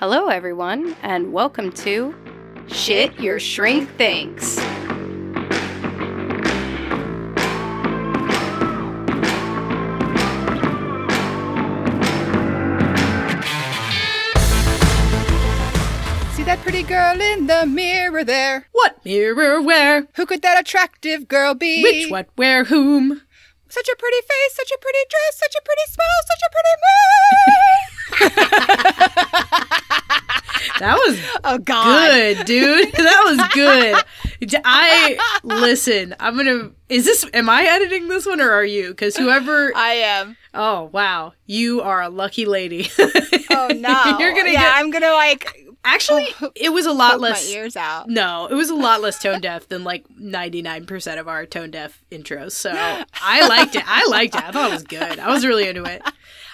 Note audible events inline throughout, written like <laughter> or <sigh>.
Hello, everyone, and welcome to Shit Your Shrink Thinks. See that pretty girl in the mirror there? What mirror where? Who could that attractive girl be? Which what where whom? Such a pretty face, such a pretty dress, such a pretty smile, such a pretty me. <laughs> That was oh God! good, dude. <laughs> That was good. I listen. I'm gonna. Is this? Am I editing this one or are you? Because whoever. <laughs> I am. Oh wow, you are a lucky lady. Oh no! You're gonna yeah, get. I'm gonna like Actually, poke oh, <laughs> it was a lot less. my ears out. No, it was a lot less tone <laughs> deaf than like 99% of our tone deaf intros. So <laughs> I liked it. I liked it. I thought it was good. I was really into it.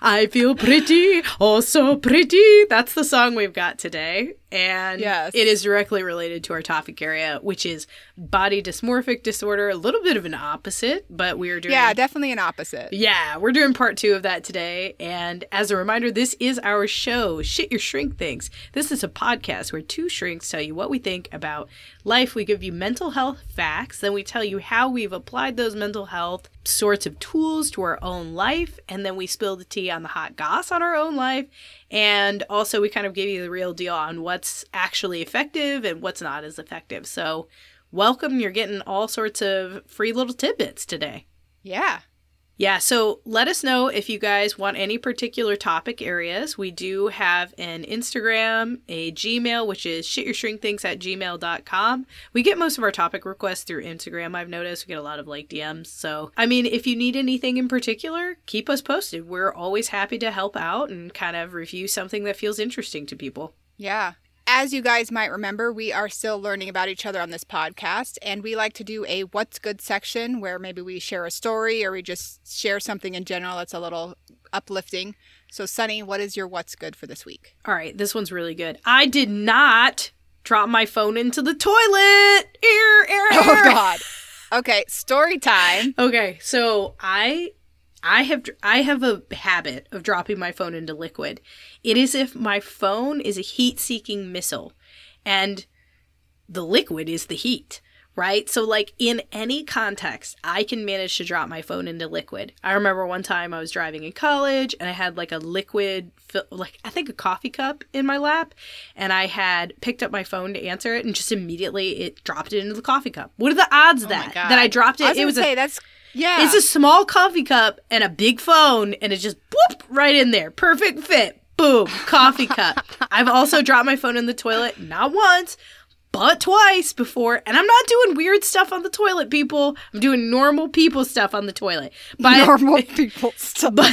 I feel pretty, oh so pretty. That's the song we've got today. And Yes. it is directly related to our topic area, which is body dysmorphic disorder. A little bit of an opposite, but we're doing Yeah, definitely an opposite. yeah, we're doing part two of that today. And as a reminder, this is our show, Shit Your Shrink Thinks. This is a podcast where two shrinks tell you what we think about life. We give you mental health facts, then we tell you how we've applied those mental health sorts of tools to our own life, and then we spill the tea on the hot goss on our own life. And also, we kind of give you the real deal on what's actually effective and what's not as effective. So, welcome. You're getting all sorts of free little tidbits today. Yeah. Yeah, so let us know if you guys want any particular topic areas. We do have an Instagram, a Gmail, which is shityourshrinkthinks at gmail.com. We get most of our topic requests through Instagram, I've noticed. We get a lot of like DMs. So, I mean, if you need anything in particular, keep us posted. We're always happy to help out and kind of review something that feels interesting to people. Yeah. As you guys might remember, we are still learning about each other on this podcast, and we like to do a What's Good section where maybe we share a story or we just share something in general that's a little uplifting. So, Sunny, what is your What's Good for this week? All right, this one's really good. I did not drop my phone into the toilet. Ear, ear, Oh. God. <laughs> Okay, story time. Okay, so I I have I have a habit of dropping my phone into liquid. It is if my phone is a heat-seeking missile and the liquid is the heat, right? So like in any context, I can manage to drop my phone into liquid. I remember one time I was driving in college and I had like a liquid like I think a coffee cup in my lap and I had picked up my phone to answer it and just immediately it dropped it into the coffee cup. What are the odds Oh that that I dropped it? Was it was say a that's yeah. it's a small coffee cup and a big phone, and it just whoop right in there. Perfect fit. Boom. Coffee cup. <laughs> I've also dropped my phone in the toilet, not once, but twice before. And I'm not doing weird stuff on the toilet, people. I'm doing normal people stuff on the toilet. But <laughs> normal <laughs> people stuff. but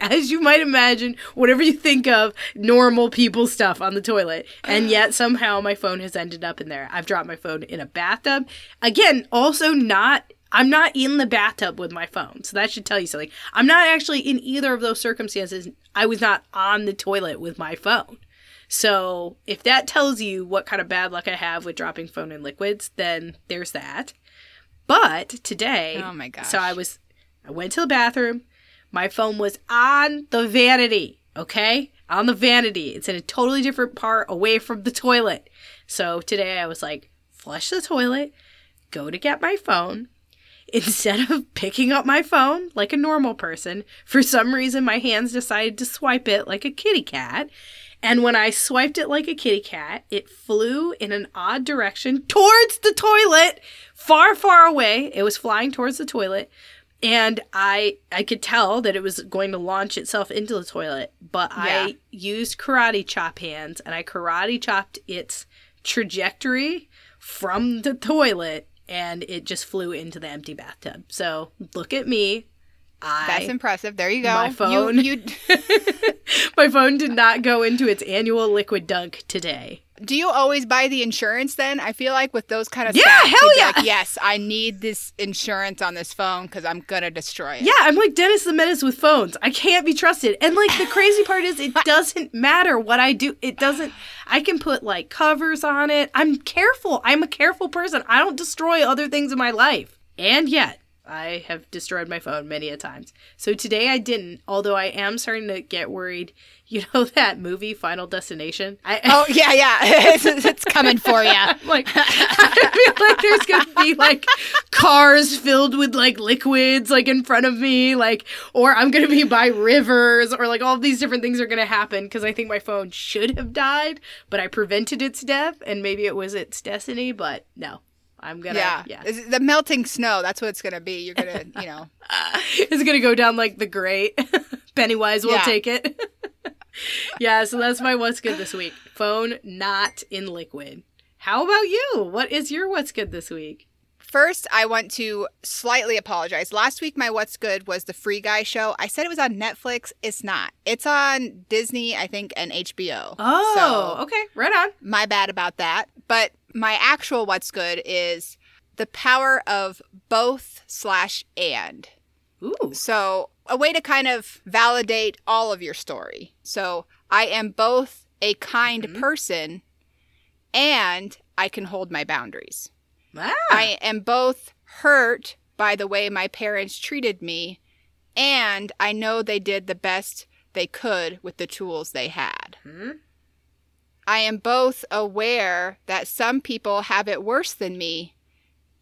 as you might imagine, whatever you think of, normal people stuff on the toilet. And <sighs> yet somehow my phone has ended up in there. I've dropped my phone in a bathtub. Again, also not I'm not in the bathtub with my phone. So that should tell you something. I'm not actually in either of those circumstances. I was not on the toilet with my phone. So if that tells you what kind of bad luck I have with dropping phone in liquids, then there's that. But today, Oh my gosh. so I was, I went to the bathroom. My phone was on the vanity. Okay, on the vanity. It's in a totally different part away from the toilet. So today I was like, flush the toilet, go to get my phone. Instead of picking up my phone like a normal person, for some reason my hands decided to swipe it like a kitty cat. And when I swiped it like a kitty cat, it flew in an odd direction towards the toilet, far, far away. It was flying towards the toilet. And I I could tell that it was going to launch itself into the toilet, but Yeah. I used karate chop hands and I karate chopped its trajectory from the toilet and it just flew into the empty bathtub. So look at me. I That's impressive. There you go. My You- phone. You, <laughs> my phone did not go into its annual liquid dunk today. Do you always buy the insurance then? I feel like with those kind of Yeah, stats, hell yeah. like, yes, I need this insurance on this phone because I'm gonna destroy it. Yeah, I'm like Dennis the Menace with phones. I can't be trusted. And like the crazy part is it <laughs> doesn't matter what I do. It doesn't I can put like covers on it. I'm careful. I'm a careful person. I don't destroy other things in my life. And yet I have destroyed my phone many a times. So today I didn't, although I am starting to get worried. <laughs> You know that movie Final Destination? I Oh yeah, yeah. <laughs> it's, it's coming for you. <laughs> Like I feel like there's gonna be like cars filled with like liquids like in front of me, like or I'm gonna be by rivers or like all these different things are gonna happen because I think my phone should have died, but I prevented its death and maybe it was its destiny, but no. I'm gonna Yeah, yeah. The melting snow. That's what it's gonna be. You're gonna, you know. it's gonna go down like the great. Pennywise will Yeah. take it. Yeah, so that's my what's good this week. Phone not in liquid. How about you? What is your what's good this week? First, I want to slightly apologize. Last week, my What's Good was the Free Guy show. I said it was on Netflix. It's not. It's on Disney, I think, and HBO. Oh, So, okay, right on. my bad about that. But my actual What's Good is the power of both slash and. Ooh, So, a way to kind of validate all of your story. So, I am both a kind Mhm. person and I can hold my boundaries. ah, I am both hurt by the way my parents treated me and I know they did the best they could with the tools they had. Hmm? I am both aware that some people have it worse than me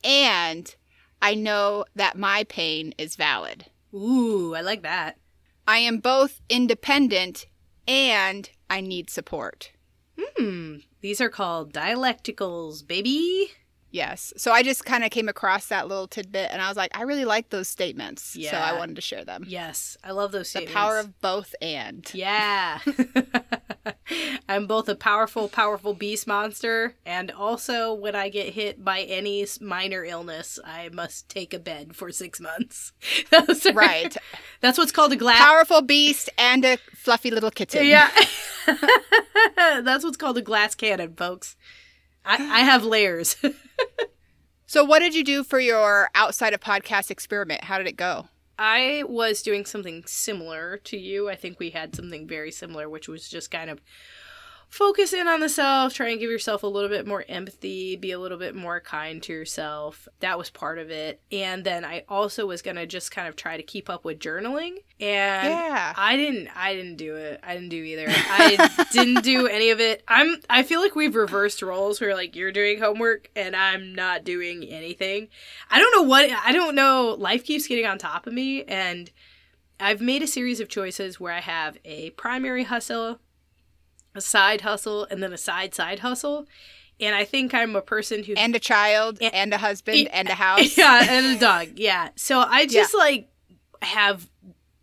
and I know that my pain is valid. Ooh, I like that. I am both independent and I need support. Hmm. These are called dialecticals, baby. Yes. So I just kind of came across that little tidbit and I was like, I really like those statements. Yeah. So I wanted to share them. Yes, I love those The power of both and. Yeah. <laughs> I'm both a powerful, powerful beast monster, and also when I get hit by any minor illness, I must take a bed for six months. <laughs> Right. <laughs> That's what's called a glass. Powerful beast and a fluffy little kitten. Yeah. That's what's called a glass cannon, folks. I, I have layers. <laughs> So what did you do for your outside of podcast experiment? How did it go? I was doing something similar to you. I think we had something very similar, which was just kind of focus in on the self, try and give yourself a little bit more empathy, be a little bit more kind to yourself. That was part of it. And then I also was going to just kind of try to keep up with journaling. And yeah. I didn't I didn't do it. I didn't do either. I <laughs> didn't do any of it. I'm I feel like we've reversed roles where like you're doing homework and I'm not doing anything. I don't know what I don't know life keeps getting on top of me and I've made a series of choices where I have a primary hustle, a side hustle and then a side side hustle. And I think I'm a person who And a child And- and a husband and a <laughs> house. yeah, and a dog. Yeah. So I just like have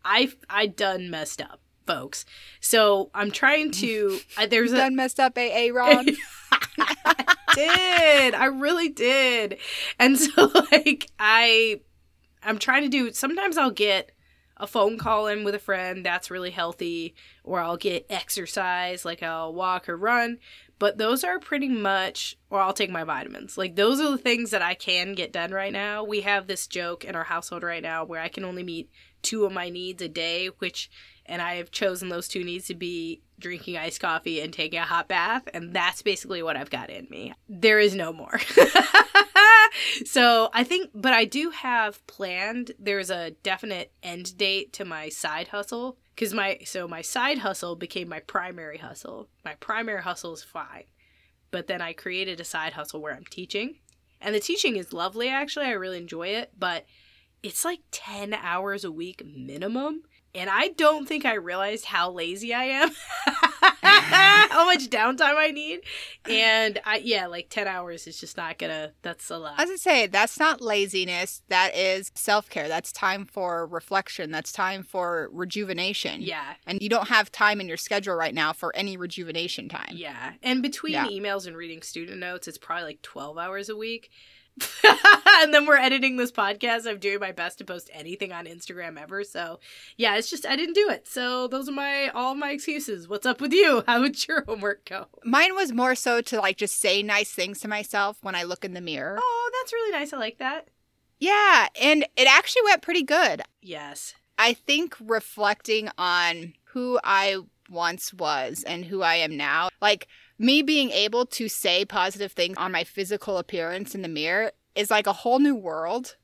I I done messed up, folks. So I'm trying to. I, <laughs> there's a Done messed up AA <laughs> Ron. I did. I really did. And so like I I'm trying to do sometimes I'll get a phone call in with a friend that's really healthy or I'll get exercise like I'll walk or run, but those are pretty much or I'll take my vitamins. Like those are the things that I can get done right now. We have this joke in our household right now where I can only meet two of my needs a day, which and I have chosen those two needs to be drinking iced coffee and taking a hot bath, and that's basically what I've got in me. There is no more. <laughs> so I think, but I do have planned. There's a definite end date to my side hustle because my so my side hustle became my primary hustle. My primary hustle is fine, but then I created a side hustle where I'm teaching, and the teaching is lovely. Actually, I really enjoy it, but it's like 10 hours a week minimum and I don't think I realized how lazy I am, <laughs> how much downtime I need, and I yeah, like ten hours is just not gonna. That's a lot. As I say that's not laziness. That is self care. That's time for reflection. That's time for rejuvenation. Yeah, And you don't have time in your schedule right now for any rejuvenation time. yeah, and between Yeah. emails and reading student notes, it's probably like twelve hours a week. <laughs> and then we're editing this podcast. I'm doing my best to post anything on Instagram ever. So yeah, it's just I didn't do it. So those are my all my excuses. What's up with you? <laughs> How would your homework go? Mine was more so to like just say nice things to myself when I look in the mirror. Oh, that's really nice. I like that. Yeah, and it actually went pretty good. Yes. I think reflecting on who I once was and who I am now, like me being able to say positive things on my physical appearance in the mirror is like a whole new world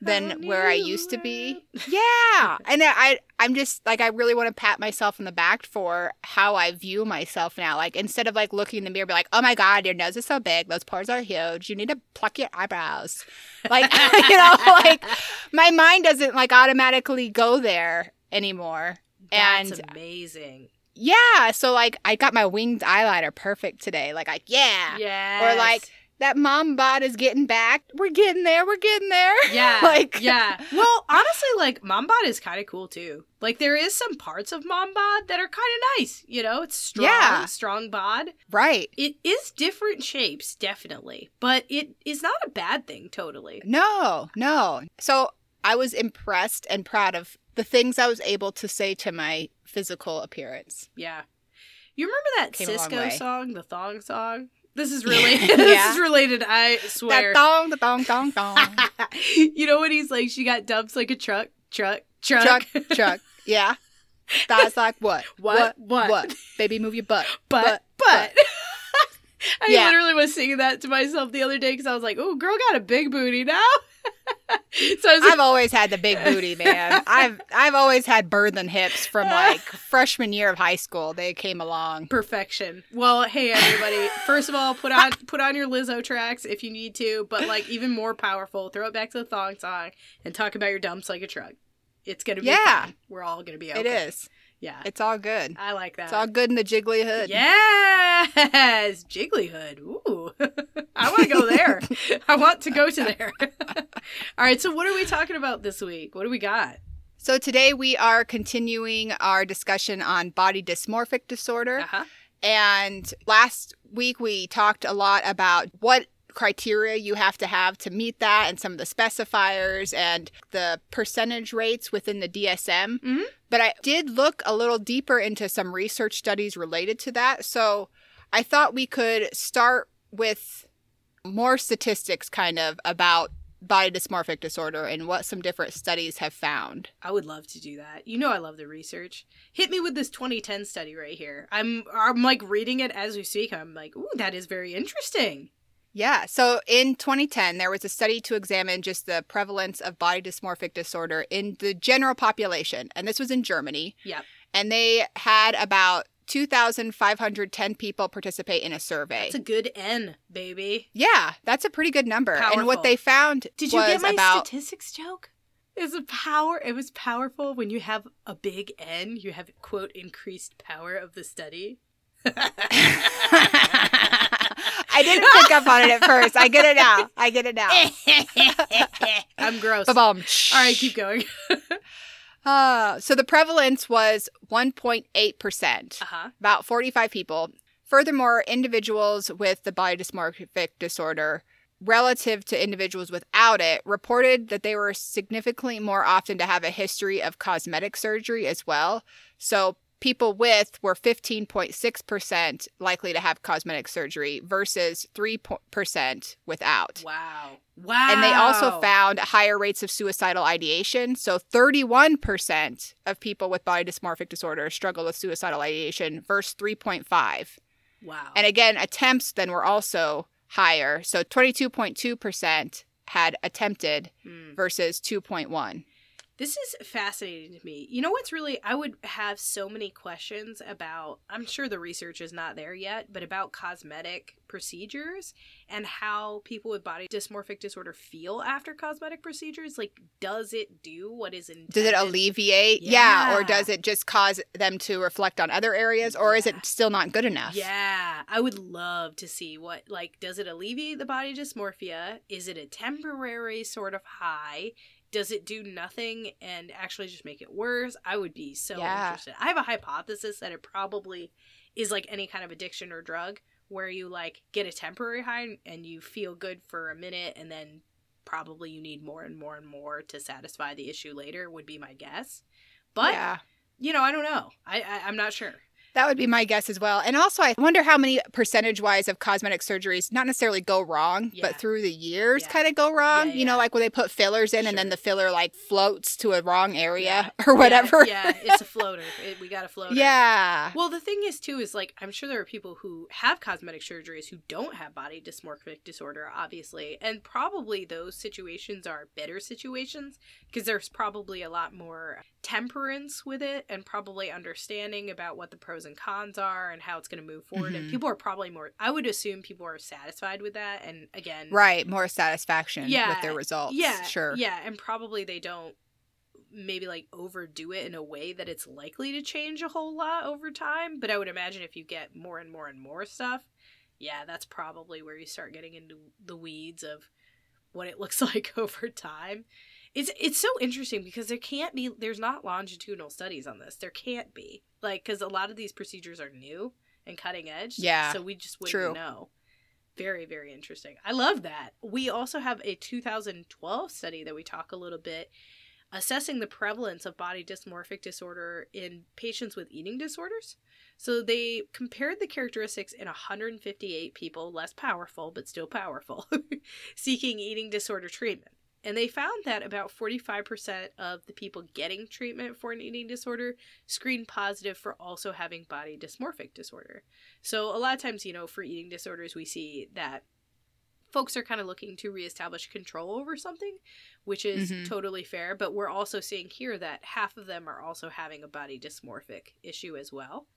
than where I used to be. Yeah. <laughs> And I I'm just like I really want to pat myself on the back for how I view myself now. Like instead of like looking in the mirror be like, "Oh my god, your nose is so big. Those pores are huge. You need to pluck your eyebrows." Like, <laughs> you know, <laughs> like my mind doesn't like automatically go there anymore. That's and amazing. Yeah, so like I got my winged eyeliner perfect today. Like, like yeah. Yeah. Or like that mom bod is getting back. We're getting there. We're getting there. Yeah. <laughs> like yeah. <laughs> Well, honestly, like mom bod is kind of cool too. Like there is some parts of mom bod that are kind of nice. You know, it's strong, Yeah. strong bod. Right. It is different shapes, definitely, but it is not a bad thing. Totally. No, no. So I was impressed and proud of the things I was able to say to my physical appearance. Yeah. You remember that Came Sisqo song, the thong song? This is really Yeah. <laughs> <laughs> this is related. I That swear. thong, the thong, thong, thong. <laughs> you know when he's like, she got dumps like a truck, truck, truck, Truck, chuck. Yeah. That's like what? What? What? What? Baby, move your butt. but but. I Yeah. literally was singing that to myself the other day because I was like, "Oh, girl got a big booty now." So like, I've always had the big booty, <laughs> man. I've I've always had birthing hips from like freshman year of high school. They came along. perfection. Well, hey everybody. First of all, put on <laughs> put on your Lizzo tracks if you need to, but like even more powerful, throw it back to the thong song and talk about your dumps like a truck. It's gonna be Yeah. fine. We're all gonna be okay. It is. Yeah. It's all good. I like that. It's all good in the jiggly hood. Yes, <laughs> jiggly hood. Ooh, <laughs> I want to go there. <laughs> I want to go to there. All right, so what are we talking about this week? What do we got? So today we are continuing our discussion on body dysmorphic disorder. Uh huh. And last week we talked a lot about what criteria you have to have to meet that and some of the specifiers and the percentage rates within the DSM. Mhm. But I did look a little deeper into some research studies related to that. So I thought we could start with more statistics kind of about body dysmorphic disorder and what some different studies have found. I would love to do that. You know, I love the research. Hit me with this 2010 study right here. I'm I'm like reading it as we speak. I'm like, ooh, that is very interesting. Yeah. So in 2010, there was a study to examine just the prevalence of body dysmorphic disorder in the general population. And this was in Germany. Yep. And they had about 2,510 people participate in a survey. It's a good N, baby. yeah, that's a pretty good number. And what they found Did you get my about statistics joke? Is a power? It was powerful when you have a big N. You have quote increased power of the study. <laughs> <laughs> I didn't pick up on it at first. I get it now. I get it now. <laughs> I'm gross. All Ba-bum. right, keep going. <laughs> Uh, so the prevalence was 1.8%. Uh huh. about 45 people. Furthermore, individuals with the body dysmorphic disorder relative to individuals without it reported that they were significantly more often to have a history of cosmetic surgery as well. So people with were 15.6% likely to have cosmetic surgery versus 3% without. Wow. Wow. And they also found higher rates of suicidal ideation. So 31% of people with body dysmorphic disorder struggle with suicidal ideation versus 3.5. Wow. And again, attempts then were also higher. So 22.2% had attempted Hmm. versus 2.1. This is fascinating to me. You know what's really, I would have so many questions about, I'm sure the research is not there yet, but about cosmetic procedures and how people with body dysmorphic disorder feel after cosmetic procedures. Like, does it do what is intended? Does it alleviate? Yeah. Or does it just cause them to reflect on other areas? Or is it still not good enough? Yeah, I would love to see what like does it alleviate the body dysmorphia? Is it a temporary sort of high? Does it do nothing and actually just make it worse? I would be so Yeah. interested. I have a hypothesis that it probably is like any kind of addiction or drug where you like get a temporary high and you feel good for a minute and then probably you need more and more and more to satisfy the issue later would be my guess. But yeah. you know, I don't know. I, I I'm not sure. That would be my guess as well. And also, I wonder how many percentage wise of cosmetic surgeries not necessarily go wrong, Yeah. but through the years Yeah. kind of go wrong. Yeah, You know, like when they put fillers in and then the filler like floats to a wrong area <laughs> or whatever. Yeah, yeah, it's a floater. It, we got a floater. Yeah. Well, the thing is too is like I'm sure there are people who have cosmetic surgeries who don't have body dysmorphic disorder, obviously, and probably those situations are better situations because there's probably a lot more temperance with it and probably understanding about what the pros and cons are and how it's going to move forward. And Mhm. people are probably more. I would assume people are satisfied with that. And again, Right. More satisfaction Yeah. with their results. yeah, Sure. yeah, and probably they don't maybe like overdo it in a way that it's likely to change a whole lot over time. But I would imagine if you get more and more and more stuff, yeah, that's probably where you start getting into the weeds of what it looks <laughs> like over time. It's it's so interesting because there can't be there's not longitudinal studies on this. There can't be like because a lot of these procedures are new and cutting edge. Yeah, so we just wouldn't true. know. Very, very interesting. I love that. We also have a 2012 study that we talk a little bit assessing the prevalence of body dysmorphic disorder in patients with eating disorders. So they compared the characteristics in 158 people, less powerful, but still powerful, <laughs> seeking eating disorder treatment. And they found that about 45% of the people getting treatment for an eating disorder screened positive for also having body dysmorphic disorder. So a lot of times, you know, for eating disorders, we see that folks are kind of looking to reestablish control over something, which is Mhm. totally fair. But we're also seeing here that half of them are also having a body dysmorphic issue as well.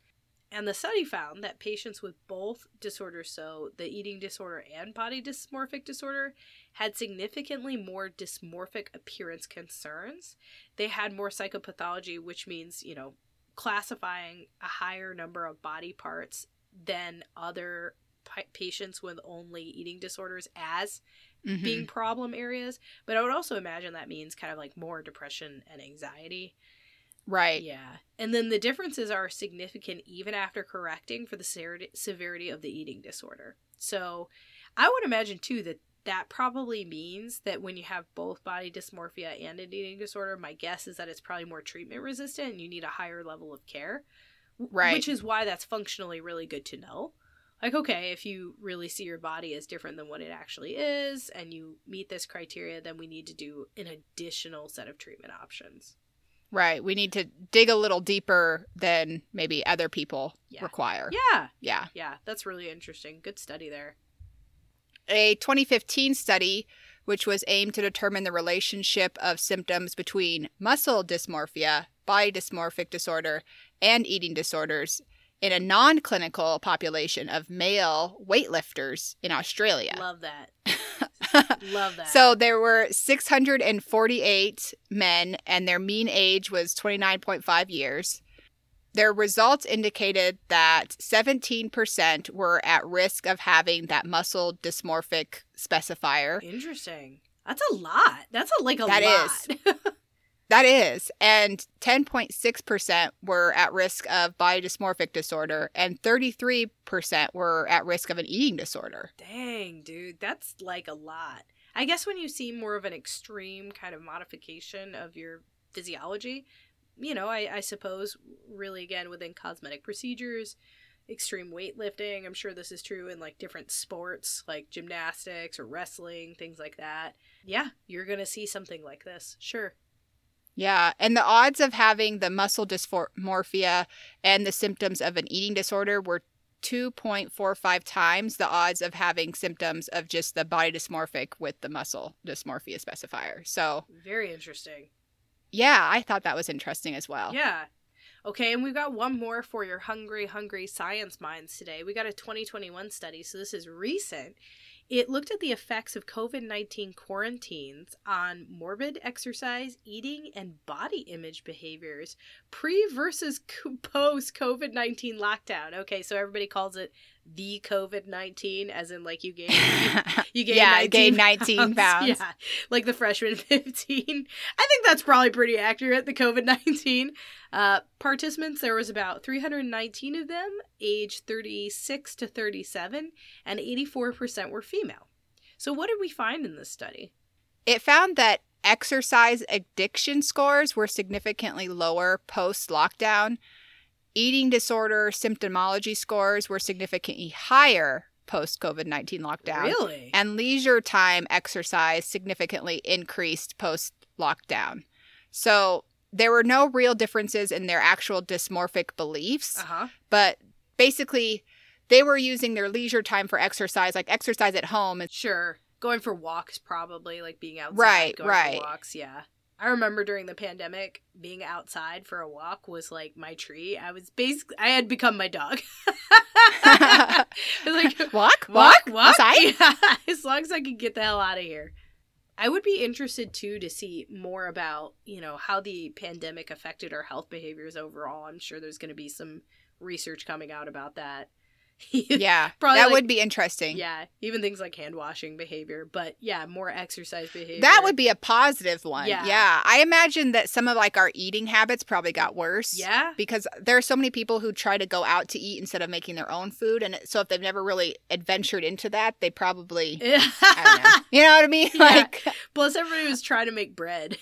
And the study found that patients with both disorders, so the eating disorder and body dysmorphic disorder, had significantly more dysmorphic appearance concerns. They had more psychopathology, which means, you know, classifying a higher number of body parts than other pa- patients with only eating disorders as Mhm. being problem areas. But I would also imagine that means kind of like more depression and anxiety. Right. Yeah. And then the differences are significant even after correcting for the severity of the eating disorder. So I would imagine too that that probably means that when you have both body dysmorphia and an eating disorder, my guess is that it's probably more treatment resistant and you need a higher level of care. Right. Which is why that's functionally really good to know. Like, okay, if you really see your body as different than what it actually is and you meet this criteria, then we need to do an additional set of treatment options. Right. We need to dig a little deeper than maybe other people Yeah. require. Yeah, Yeah. Yeah, that's really interesting. Good study there. A 2015 study, which was aimed to determine the relationship of symptoms between muscle dysmorphia, body dysmorphic disorder, and eating disorders in a non clinical population of male weightlifters in Australia. Love that. <laughs> Love that. So there were 648 men, and their mean age was 29.5 years. Their results indicated that 17% were at risk of having that muscle dysmorphic specifier. interesting. That's a lot. That's a, like a That lot. <laughs> That is, and 10.6% were at risk of body dysmorphic disorder, and 33% were at risk of an eating disorder. Dang, dude, that's like a lot. I guess when you see more of an extreme kind of modification of your physiology, you know, I, I suppose really again within cosmetic procedures, extreme weightlifting, I'm sure this is true in like different sports like gymnastics or wrestling, things like that. Yeah, you're going to see something like this. Sure. Yeah, and the odds of having the muscle dysmorphia and the symptoms of an eating disorder were 2.45 times the odds of having symptoms of just the body dysmorphic with the muscle dysmorphia specifier. So, Very interesting. Yeah, I thought that was interesting as well. Yeah. Okay, and we've got one more for your hungry, hungry science minds today. We got a 2021 study, so this is recent. It looked at the effects of COVID 19 quarantines on morbid exercise, eating, and body image behaviors pre versus post COVID 19 lockdown. Okay, so everybody calls it the COVID nineteen, as in like you gained <laughs> you gained yeah, 19 I gained 19 <laughs> pounds. Yeah, like the freshman <laughs> fifteen. I think that's probably pretty accurate. The COVID nineteen uh, participants, there was about three hundred nineteen of them, age thirty six to thirty seven, and eighty four percent were female. So what did we find in this study? It found that exercise addiction scores were significantly lower post lockdown. Eating disorder symptomology scores were significantly higher post COVID 19 lockdown. Really? And leisure time exercise significantly increased post lockdown. So there were no real differences in their actual dysmorphic beliefs, Uh huh. but basically, they were using their leisure time for exercise, like exercise at home. And Sure. Going for walks, probably like being outside. Right, going right. For walks, yeah. I remember during the pandemic, being outside for a walk was like my treat. I was basically, I had become my dog. <laughs> Like, <laughs> walk, walk, walk, walk. <laughs> Yeah, as long as I could get the hell out of here. I would be interested too to see more about, you know, how the pandemic affected our health behaviors overall. I'm sure there's going to be some research coming out about that. <laughs> Yeah, Probably that like- would be interesting. Yeah, even things like hand washing behavior, but yeah, more exercise behavior. That would be a positive one. Yeah. Yeah. I imagine that some of like our eating habits probably got worse. Yeah. Because there are so many people who try to go out to eat instead of making their own food. And so if they've never really adventured into that, they probably, <laughs> know. You know what I mean? <laughs> Yeah. Like, Plus, everybody was trying to make bread.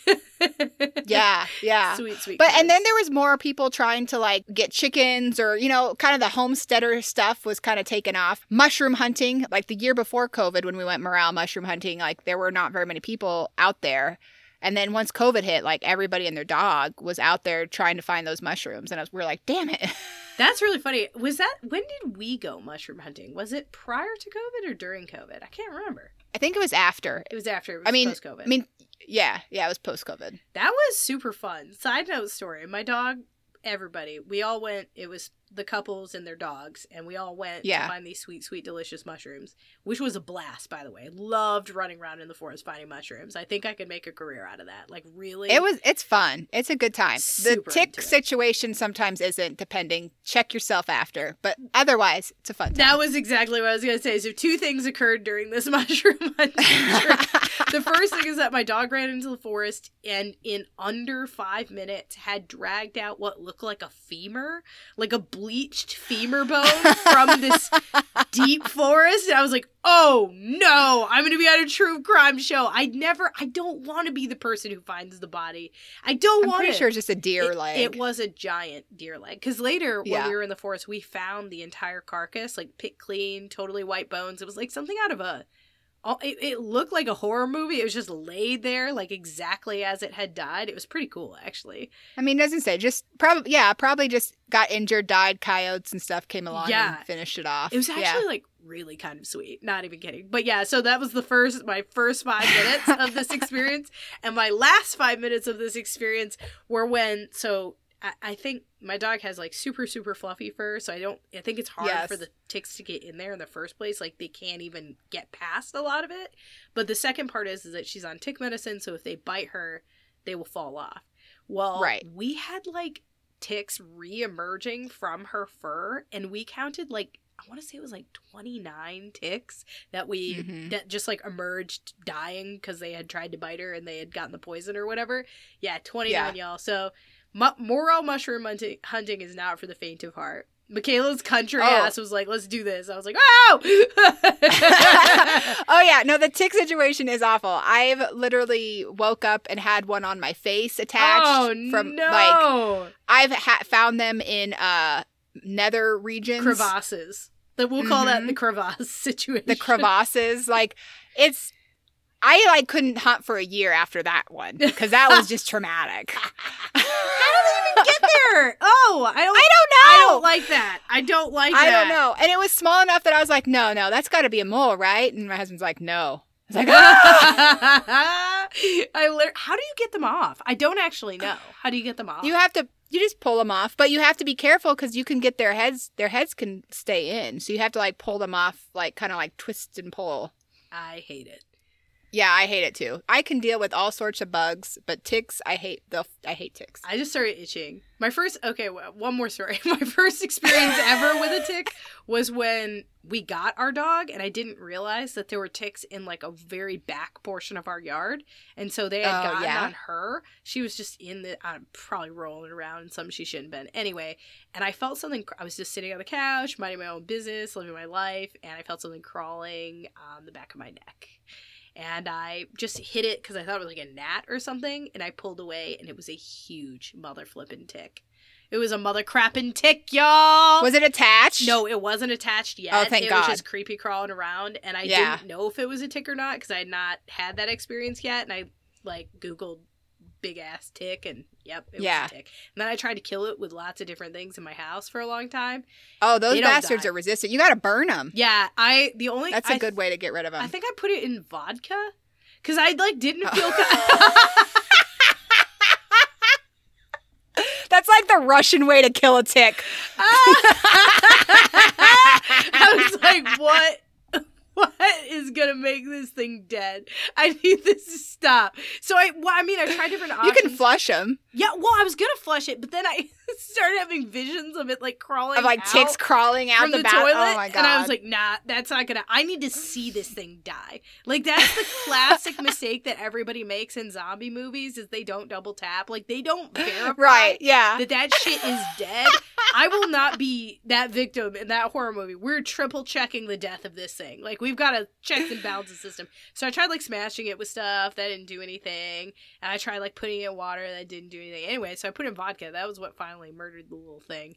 yeah, yeah. Sweet, sweet. But and then there was more people trying to like get chickens or you know kind of the homesteader stuff was kind of taken off. Mushroom hunting, like the year before COVID when we went morel mushroom hunting, like there were not very many people out there. And then once COVID hit, like everybody and their dog was out there trying to find those mushrooms, and I was, we are like, "Damn it!" <laughs> That's really funny. Was that when did we go mushroom hunting? Was it prior to COVID or during COVID? I can't remember. I think it was after. It was after. It was I mean, post COVID. I mean, yeah, yeah, it was post COVID. that was super fun. Side note story: my dog, everybody, we all went. It was the couples and their dogs, and we all went Yeah. to find these sweet, sweet, delicious mushrooms, which was a blast. By the way, loved running around in the forest finding mushrooms. I think I could make a career out of that. Like really, It was. It's fun. It's a good time. The tick situation sometimes isn't. Depending, check yourself after, but otherwise, it's a fun time. That was exactly what I was going to say. So, two things occurred during this <laughs> mushroom the first thing is that my dog ran into the forest and, in under five minutes, had dragged out what looked like a femur, like a bleached femur bone from this deep forest. And I was like, oh no, I'm going to be on a true crime show. I never, I don't want to be the person who finds the body. I don't I'm want pretty it. sure it's just a deer It- leg. It was a giant deer leg. Because later, when Yeah. we were in the forest, we found the entire carcass, like picked clean, totally white bones. It was like something out of a. It, it looked like a horror movie. It was just laid there, like exactly as it had died. It was pretty cool, actually. I mean, doesn't say. Just probably, yeah, probably just got injured, died. Coyotes and stuff came along Yeah. and finished it off. It was Yeah. actually like really kind of sweet. Not even kidding. But yeah, so that was the first, my first five minutes of this <laughs> experience. And my last five minutes of this experience were when, so I, I think my dog has like super, super fluffy fur. So I don't, I think it's hard Yes. for the ticks to get in there in the first place. Like they can't even get past a lot of it. But the second part is, is that she's on tick medicine. So if they bite her, they will fall off. Well, Right. we had like ticks re-emerging from her fur and we counted like I want to say it was like 29 ticks that we Mhm. that just like emerged dying because they had tried to bite her and they had gotten the poison or whatever. Yeah, 29 y'all. So mu- morel mushroom hunting, hunting is not for the faint of heart. Michaela's country Oh. ass was like, "Let's do this." I was like, "Oh!" <laughs> <laughs> oh yeah, no, the tick situation is awful. I've literally woke up and had one on my face attached oh from no! like I've ha- found them in uh nether regions, crevasses. That we'll call that Mhm. the crevasse <laughs> situation. the crevasses. like it's, I like couldn't hunt for a year after that one because that was just traumatic. <laughs> How do they even get there? Oh, I don't. I don't know. I don't like that. I don't like I that. don't know. And it was small enough that I was like, no, no, that's got to be a mole, right? And my husband's like, no. I was like, <laughs> ah! I how do you get them off? I don't actually know. How do you get them off? you have to, you just pull them off, but you have to be careful because you can get their heads, their heads can stay in. So you have to like pull them off, like kind of like twist and pull. I hate it. Yeah, I hate it too. I can deal with all sorts of bugs, but ticks, I hate the I hate ticks. I just started itching. My first, okay, one more story. <laughs> My first experience ever with a tick was when we got our dog, and I didn't realize that there were ticks in like a very back portion of our yard, and so they had Oh, gotten yeah? on her. She was just in the, uh, probably rolling around in something she shouldn't have been. Anyway, and I felt something. I was just sitting on the couch, minding my own business, living my life, and I felt something crawling on the back of my neck. And I just hit it because I thought it was like a gnat or something, and I pulled away, and it was a huge mother flippin' tick. It was a mother crappin' tick, y'all. Was it attached? No, it wasn't attached yet. Oh, thank it God. was just creepy crawling around, and I Yeah. didn't know if it was a tick or not because I had not had that experience yet. And I like Googled big ass tick, and yep, it Yeah. was a tick. And then I tried to kill it with lots of different things in my house for a long time. Oh, those They bastards are resistant. You got to burn them. Yeah, I the only That's a I- good way to get rid of them. I think I put it in vodka because I like didn't feel. <laughs> Good. That's like the Russian way to kill a tick. <laughs> I was like, <laughs> what? <laughs> What is gonna make this thing dead? I need this to stop. So I, well, I mean, I tried different options. You can flush them. yeah, well, I was gonna flush it, but then I <laughs> started having visions of it like crawling out Of like ticks crawling out the, the, back. Oh toilet, Oh my god! and I was like, nah, that's not gonna. I need to see this thing die. Like that's the classic <laughs> mistake that everybody makes in zombie movies is they don't double tap. Like they don't verify right? Yeah. that that shit is dead. I will not be that victim in that horror movie. We're triple checking the death of this thing. Like we've got a checks and balances system. So I tried like smashing it with stuff that didn't do anything, and I tried like putting it in water that didn't do anything. Anyway, so I put in vodka. That was what finally murdered the little thing.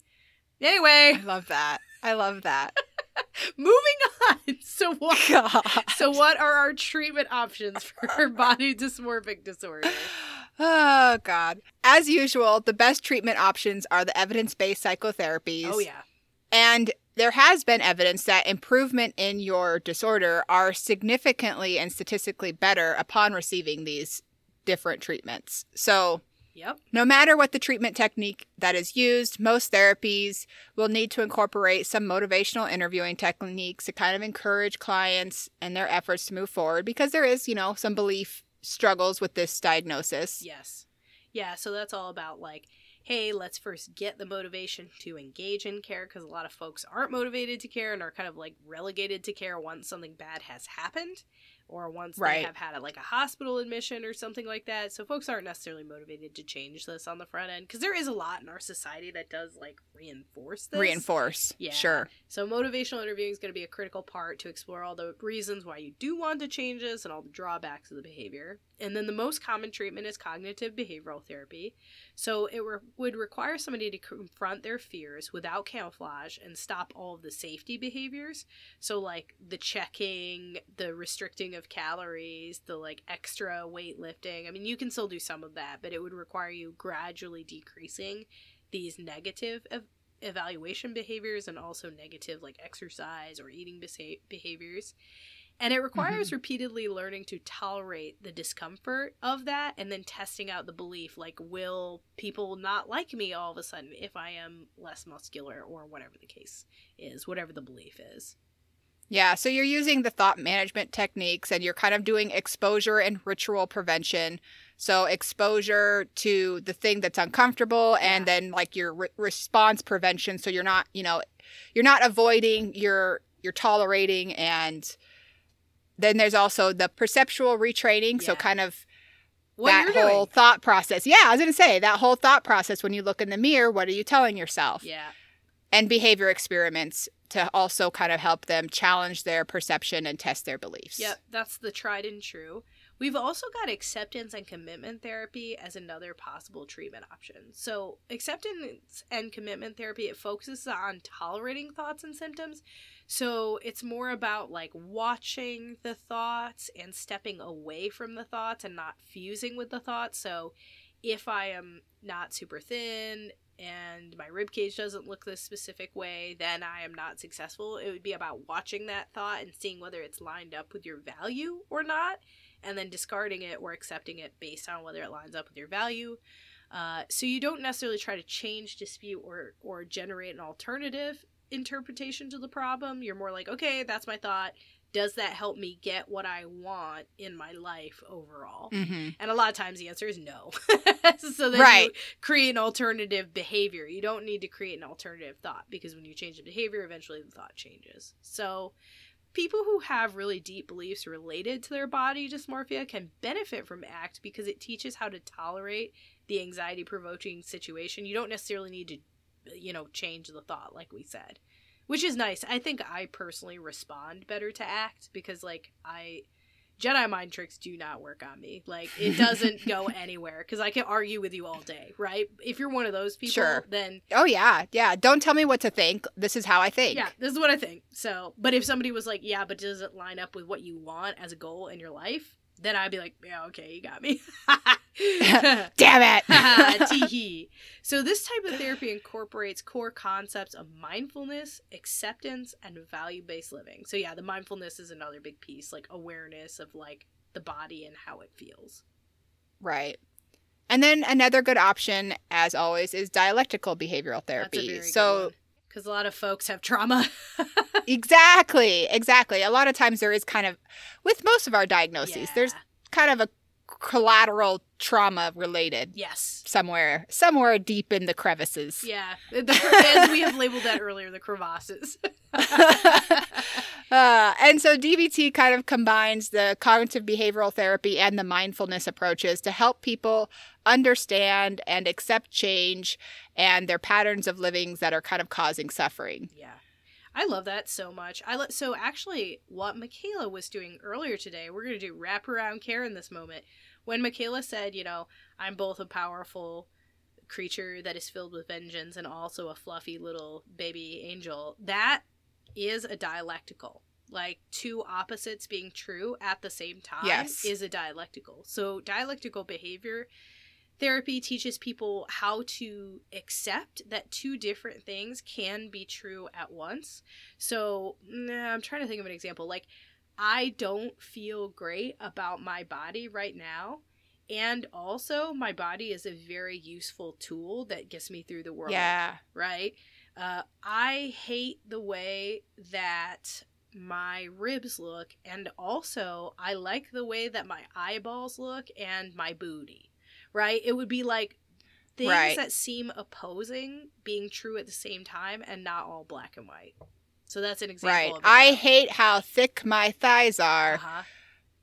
Anyway, I love that. I love that. <laughs> moving on. <laughs> So what? God. So what are our treatment options for body dysmorphic disorder? <sighs> Oh God. As usual, the best treatment options are the evidence-based psychotherapies. Oh yeah. And there has been evidence that improvement in your disorder are significantly and statistically better upon receiving these different treatments. So, Yep. no matter what the treatment technique that is used, most therapies will need to incorporate some motivational interviewing techniques to kind of encourage clients and their efforts to move forward because there is, you know, some belief struggles with this diagnosis. Yes. Yeah, so that's all about like, hey, let's first get the motivation to engage in care because a lot of folks aren't motivated to care and are kind of like relegated to care once something bad has happened or once Right. they have had a, like a hospital admission or something like that. So folks aren't necessarily motivated to change this on the front end because there is a lot in our society that does like reinforce this. Reinforce. Yeah. Sure. So motivational interviewing is going to be a critical part to explore all the reasons why you do want to change this and all the drawbacks of the behavior. And then the most common treatment is cognitive behavioral therapy. So it re- would require somebody to confront their fears without camouflage and stop all of the safety behaviors. So like the checking, the restricting of calories, the like extra weightlifting. I mean, you can still do some of that, but it would require you gradually decreasing these negative ev- evaluation behaviors and also negative like exercise or eating besa- behaviors. And it requires mm-hmm. repeatedly learning to tolerate the discomfort of that and then testing out the belief like, will people not like me all of a sudden if I am less muscular or whatever the case is, whatever the belief is? Yeah, so you're using the thought management techniques and you're kind of doing exposure and ritual prevention. So exposure to the thing that's uncomfortable and then like your re- response prevention so you're not, you know, you're not avoiding, you're you're tolerating and then there's also the perceptual retraining, so kind of What that whole doing. thought process. Yeah, I was going to say that whole thought process when you look in the mirror, what are you telling yourself? Yeah. And behavior experiments to also kind of help them challenge their perception and test their beliefs. Yep, that's the tried and true. We've also got acceptance and commitment therapy as another possible treatment option. So, acceptance and commitment therapy it focuses on tolerating thoughts and symptoms. So, it's more about like watching the thoughts and stepping away from the thoughts and not fusing with the thoughts. So, if I am not super thin and my rib cage doesn't look this specific way, then I am not successful. It would be about watching that thought and seeing whether it's lined up with your value or not, and then discarding it or accepting it based on whether it lines up with your value. Uh, so you don't necessarily try to change, dispute, or or generate an alternative interpretation to the problem. You're more like, okay, that's my thought. Does that help me get what I want in my life overall? Mm-hmm. And a lot of times the answer is no. <laughs> so then Right. you create an alternative behavior. You don't need to create an alternative thought because when you change the behavior, eventually the thought changes. So people who have really deep beliefs related to their body dysmorphia can benefit from ACT because it teaches how to tolerate the anxiety provoking situation. You don't necessarily need to, you know, change the thought, like we said, which is nice. I think I personally respond better to ACT because, like, I. Jedi mind tricks do not work on me. Like it <laughs> doesn't go anywhere because I can argue with you all day, right? If you're one of those people, Sure. then Oh yeah, yeah. Don't tell me what to think. This is how I think. yeah, this is what I think. So, but if somebody was like, "Yeah, but does it line up with what you want as a goal in your life?" Then I'd be like, "Yeah, okay, you got me." <laughs> <laughs> Damn it. <laughs> So this type of therapy incorporates core concepts of mindfulness, acceptance, and value-based living. So yeah, the mindfulness is another big piece, like awareness of like the body and how it feels. right. And then another good option, as always, is dialectical behavioral therapy. so because a lot of folks have trauma. <laughs> exactly, exactly. A lot of times there is kind of, with most of our diagnoses, there's kind of a collateral trauma related yes. somewhere, somewhere deep in the crevices. Yeah, the, as we have labeled that earlier, the crevasses. <laughs> Uh, and so DBT kind of combines the cognitive behavioral therapy and the mindfulness approaches to help people understand and accept change and their patterns of livings that are kind of causing suffering. Yeah. I love that so much. I lo- so actually what Michaela was doing earlier today, we're going to do wraparound care in this moment. When Michaela said, you know, I'm both a powerful creature that is filled with vengeance and also a fluffy little baby angel, that is a dialectical. Like two opposites being true at the same time Yes. is a dialectical. So dialectical behavior therapy teaches people how to accept that two different things can be true at once. So, nah, I'm trying to think of an example. Like, I don't feel great about my body right now. And also, my body is a very useful tool that gets me through the world Yeah. right? Uh, I hate the way that my ribs look, and also I like the way that my eyeballs look and my booty, right? It would be like things Right. that seem opposing being true at the same time and not all black and white. So that's an example. Right. I hate how thick my thighs are, uh-huh.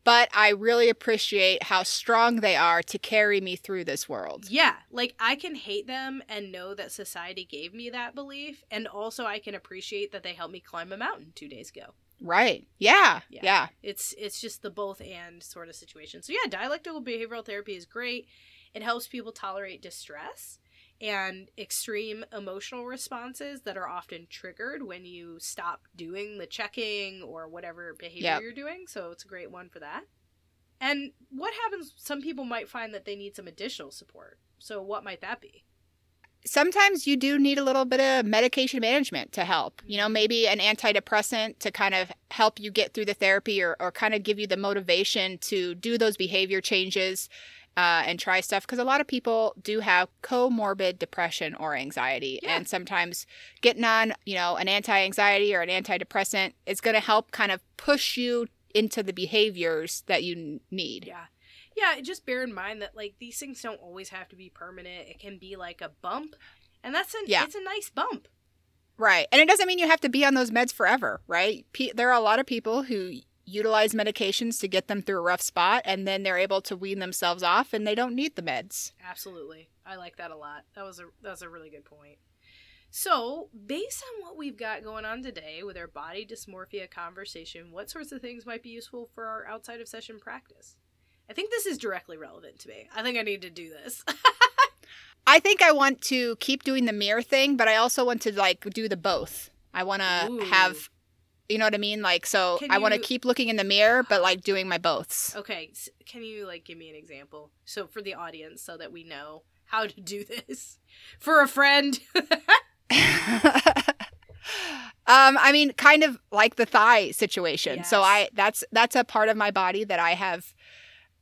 but I really appreciate how strong they are to carry me through this world. Yeah, like I can hate them and know that society gave me that belief, and also I can appreciate that they helped me climb a mountain two days ago. Right. Yeah. Yeah. Yeah. It's it's just the both and sort of situation. So yeah, dialectical behavioral therapy is great. It helps people tolerate distress and extreme emotional responses that are often triggered when you stop doing the checking or whatever behavior Yep. you're doing. So it's a great one for that. And what happens some people might find that they need some additional support. So what might that be? sometimes you do need a little bit of medication management to help. You know, mm-hmm. maybe an antidepressant to kind of help you get through the therapy or, or kind of give you the motivation to do those behavior changes uh, and try stuff. Because a lot of people do have comorbid depression or anxiety. Yeah. And sometimes getting on, you know, an anti anxiety or an antidepressant is going to help kind of push you into the behaviors that you need. Yeah. Yeah, just bear in mind that like these things don't always have to be permanent. It can be like a bump. And that's an Yeah. it's a nice bump. Right. And it doesn't mean you have to be on those meds forever, right? Pe- there are a lot of people who utilize medications to get them through a rough spot and then they're able to wean themselves off and they don't need the meds. Absolutely. I like that a lot. That was a that was a really good point. So, based on what we've got going on today with our body dysmorphia conversation, what sorts of things might be useful for our outside of session practice? I think this is directly relevant to me. I think I need to do this. <laughs> I think I want to keep doing the mirror thing, but I also want to like do the both. I want to have you know what I mean? Like so Can I want to you- keep looking in the mirror but like doing my boths. okay, s- can you like give me an example so for the audience so that we know how to do <laughs> this for a friend? <laughs> um I mean kind of like the thigh situation. So I that's that's a part of my body that I have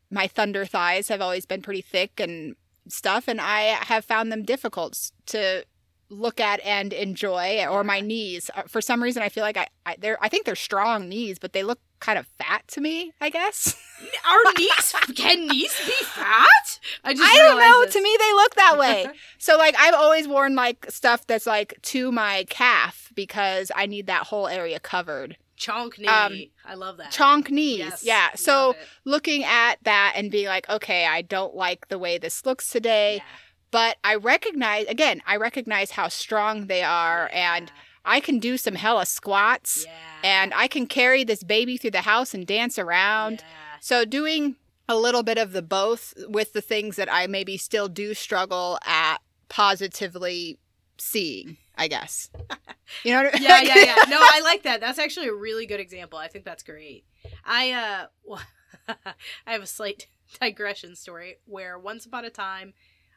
my thunder thighs have always been pretty thick and stuff and I have found them difficult to look at and enjoy or my knees Uh, for some reason i feel like i, I they're i think they're strong knees but they look kind of fat to me i guess <laughs> Our knees can knees be fat? I just i don't know this. to me they look that way <laughs> so like i've always worn like stuff that's like to my calf because i need that whole area covered Chonk knee. Um, I love that. chonk knees Yes, yeah so looking at that and being like okay i don't like the way this looks today Yeah. But i recognize again i recognize how strong they are and i can do some hella squats yeah. and I can carry this baby through the house and dance around. Yeah. So doing a little bit of the both with the things that I maybe still do struggle at positively seeing, I guess. <laughs> You know what I mean? yeah, yeah, yeah. No, I <laughs> like that. That's actually a really good example. I think that's great. I uh well, <laughs> I have a slight digression story where once upon a time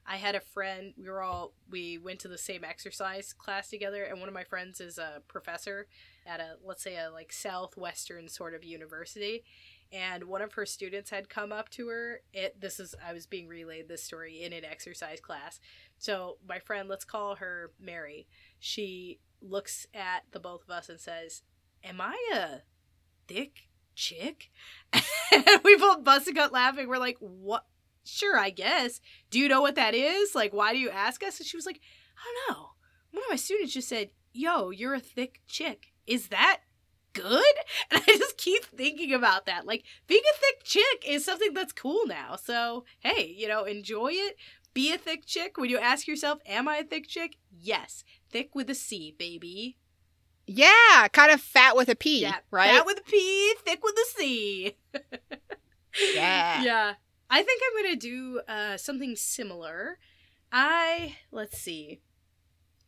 I had a friend, we were all we went to the same exercise class together and one of my friends is a professor at a let's say a like southwestern sort of university. And one of her students had come up to her it this is i was being relayed this story in an exercise class. So my friend let's call her mary. She looks at the both of us and says am i a thick chick? <laughs> And we both busted out laughing. We're like what sure i guess. Do you know what that is? Like why do you ask us? And she was like i don't know. One of my students just said yo you're a thick chick. Is that good <laughs> and i just keep thinking about that. Like being a thick chick is something that's cool now. So hey you know enjoy it. Be a thick chick. When you ask yourself am i a thick chick? Yes. Thick with a c baby. Yeah, kind of fat with a P, yeah right? fat with a p thick with a c. <laughs> Yeah. yeah i think i'm gonna do uh something similar. I let's see.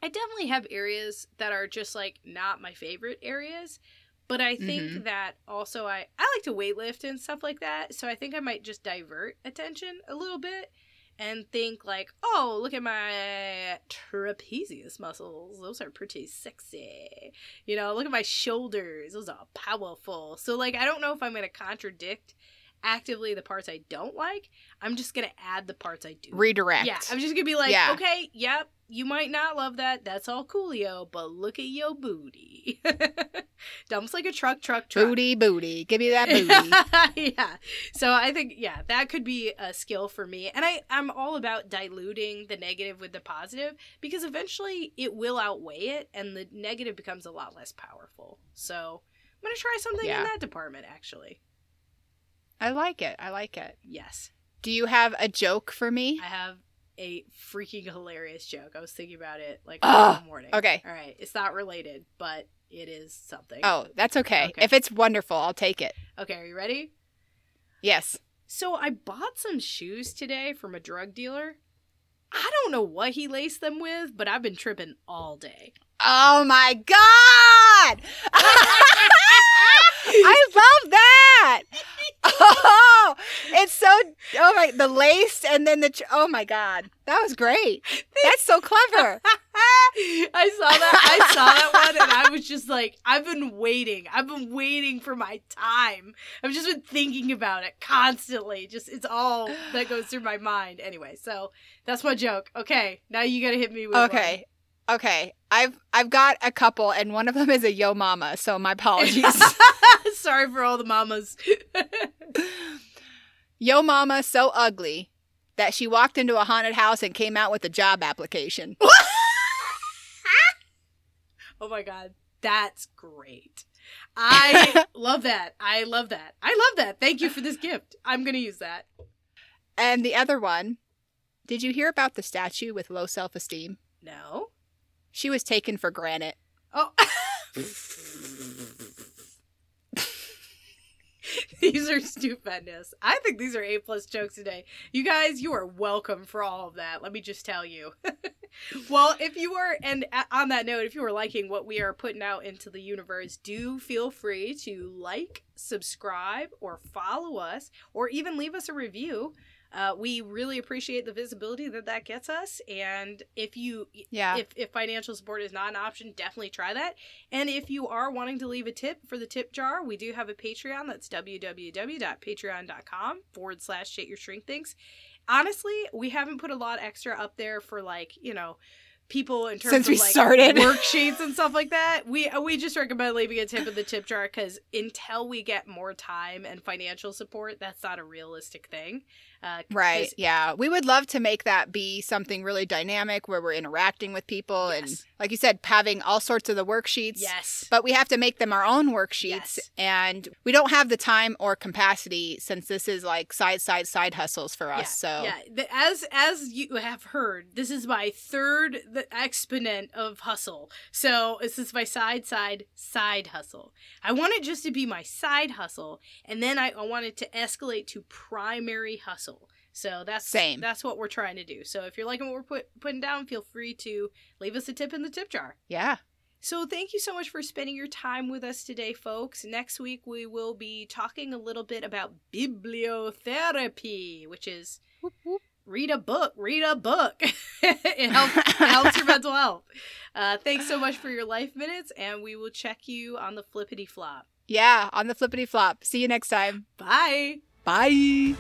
I definitely have areas that are just like not my favorite areas but i think Mhm. that also i i like to weightlift and stuff like that so i think i might just divert attention a little bit and think like oh look at my trapezius muscles. Those are pretty sexy. You know look at my shoulders. Those are powerful. So like i don't know if i'm gonna contradict actively the parts I don't like. I'm just gonna add the parts I do. Redirect. Yeah, I'm just gonna be like, Yeah. okay, yep, you might not love that. That's all coolio, but look at your booty. <laughs> Dumps like a truck, truck, truck. booty, booty. Give me that booty. <laughs> yeah. So I think yeah, that could be a skill for me. And I I'm all about diluting the negative with the positive because eventually it will outweigh it and the negative becomes a lot less powerful. So I'm going to try something Yeah. in that department actually. I like it. I like it. Yes. Do you have a joke for me? I have a freaking hilarious joke. I was thinking about it like all morning. okay. All right. It's not related, but it is something. Oh, that's okay. Okay. If it's wonderful, I'll take it. Okay, are you ready? Yes. So I bought some shoes today from a drug dealer. I don't know what he laced them with, but I've been tripping all day. Oh my god! <laughs> <laughs> I love that. Oh, it's so oh my the lace and then the oh my god, that was great. That's so clever. <laughs> I saw that. I saw that one, and I was just like, I've been waiting. I've been waiting for my time. I've just been thinking about it constantly. Just it's all that goes through my mind. Anyway, so that's my joke. Okay, now you gotta hit me with one. Okay. Okay. I've I've got a couple and one of them is a yo mama, so my apologies. <laughs> Sorry for all the mamas. <laughs> yo mama so ugly that she walked into a haunted house and came out with a job application. <laughs> oh my god, that's great. I <laughs> love that. I love that. I love that. Thank you for this gift. I'm gonna use that. And the other one, did you hear about the statue with low self-esteem? No. She was taken for granted. Oh. <laughs> these are stupendous. I think these are A plus jokes today. You guys, you are welcome for all of that. Let me just tell you. <laughs> well, if you are, and on that note, if you are liking what we are putting out into the universe, do feel free to like, subscribe, or follow us, or even leave us a review. Uh, we really appreciate the visibility that that gets us. And if you Yeah. if, if financial support is not an option, definitely try that. And if you are wanting to leave a tip for the tip jar, we do have a Patreon. That's www.patreon.com forward slash shit your shrink thinks. Honestly, we haven't put a lot extra up there for like, you know, people in terms Since of we like started. <laughs> worksheets and stuff like that. We we just recommend leaving a tip in the tip jar because until we get more time and financial support, that's not a realistic thing. Uh, Right. Yeah. We would love to make that be something really dynamic where we're interacting with people and, like you said, having all sorts of the worksheets. Yes. But we have to make them our own worksheets. Yes. And we don't have the time or capacity since this is like side, side, side hustles for us. so, yeah, as as you have heard, this is my third the exponent of hustle. So this is my side side side hustle. I want it just to be my side hustle, and then I, I want it to escalate to primary hustle. So that's Same. That's what we're trying to do. So if you're liking what we're put, putting down, feel free to leave us a tip in the tip jar. yeah. So, thank you so much for spending your time with us today, folks. Next week, we will be talking a little bit about bibliotherapy, which is Whoop, whoop. read a book, read a book. <laughs> it, helps, it helps your mental <laughs> health. Uh, thanks so much for your life minutes, and we will check you on the flippity flop. Yeah. On the flippity flop. See you next time. Bye. Bye.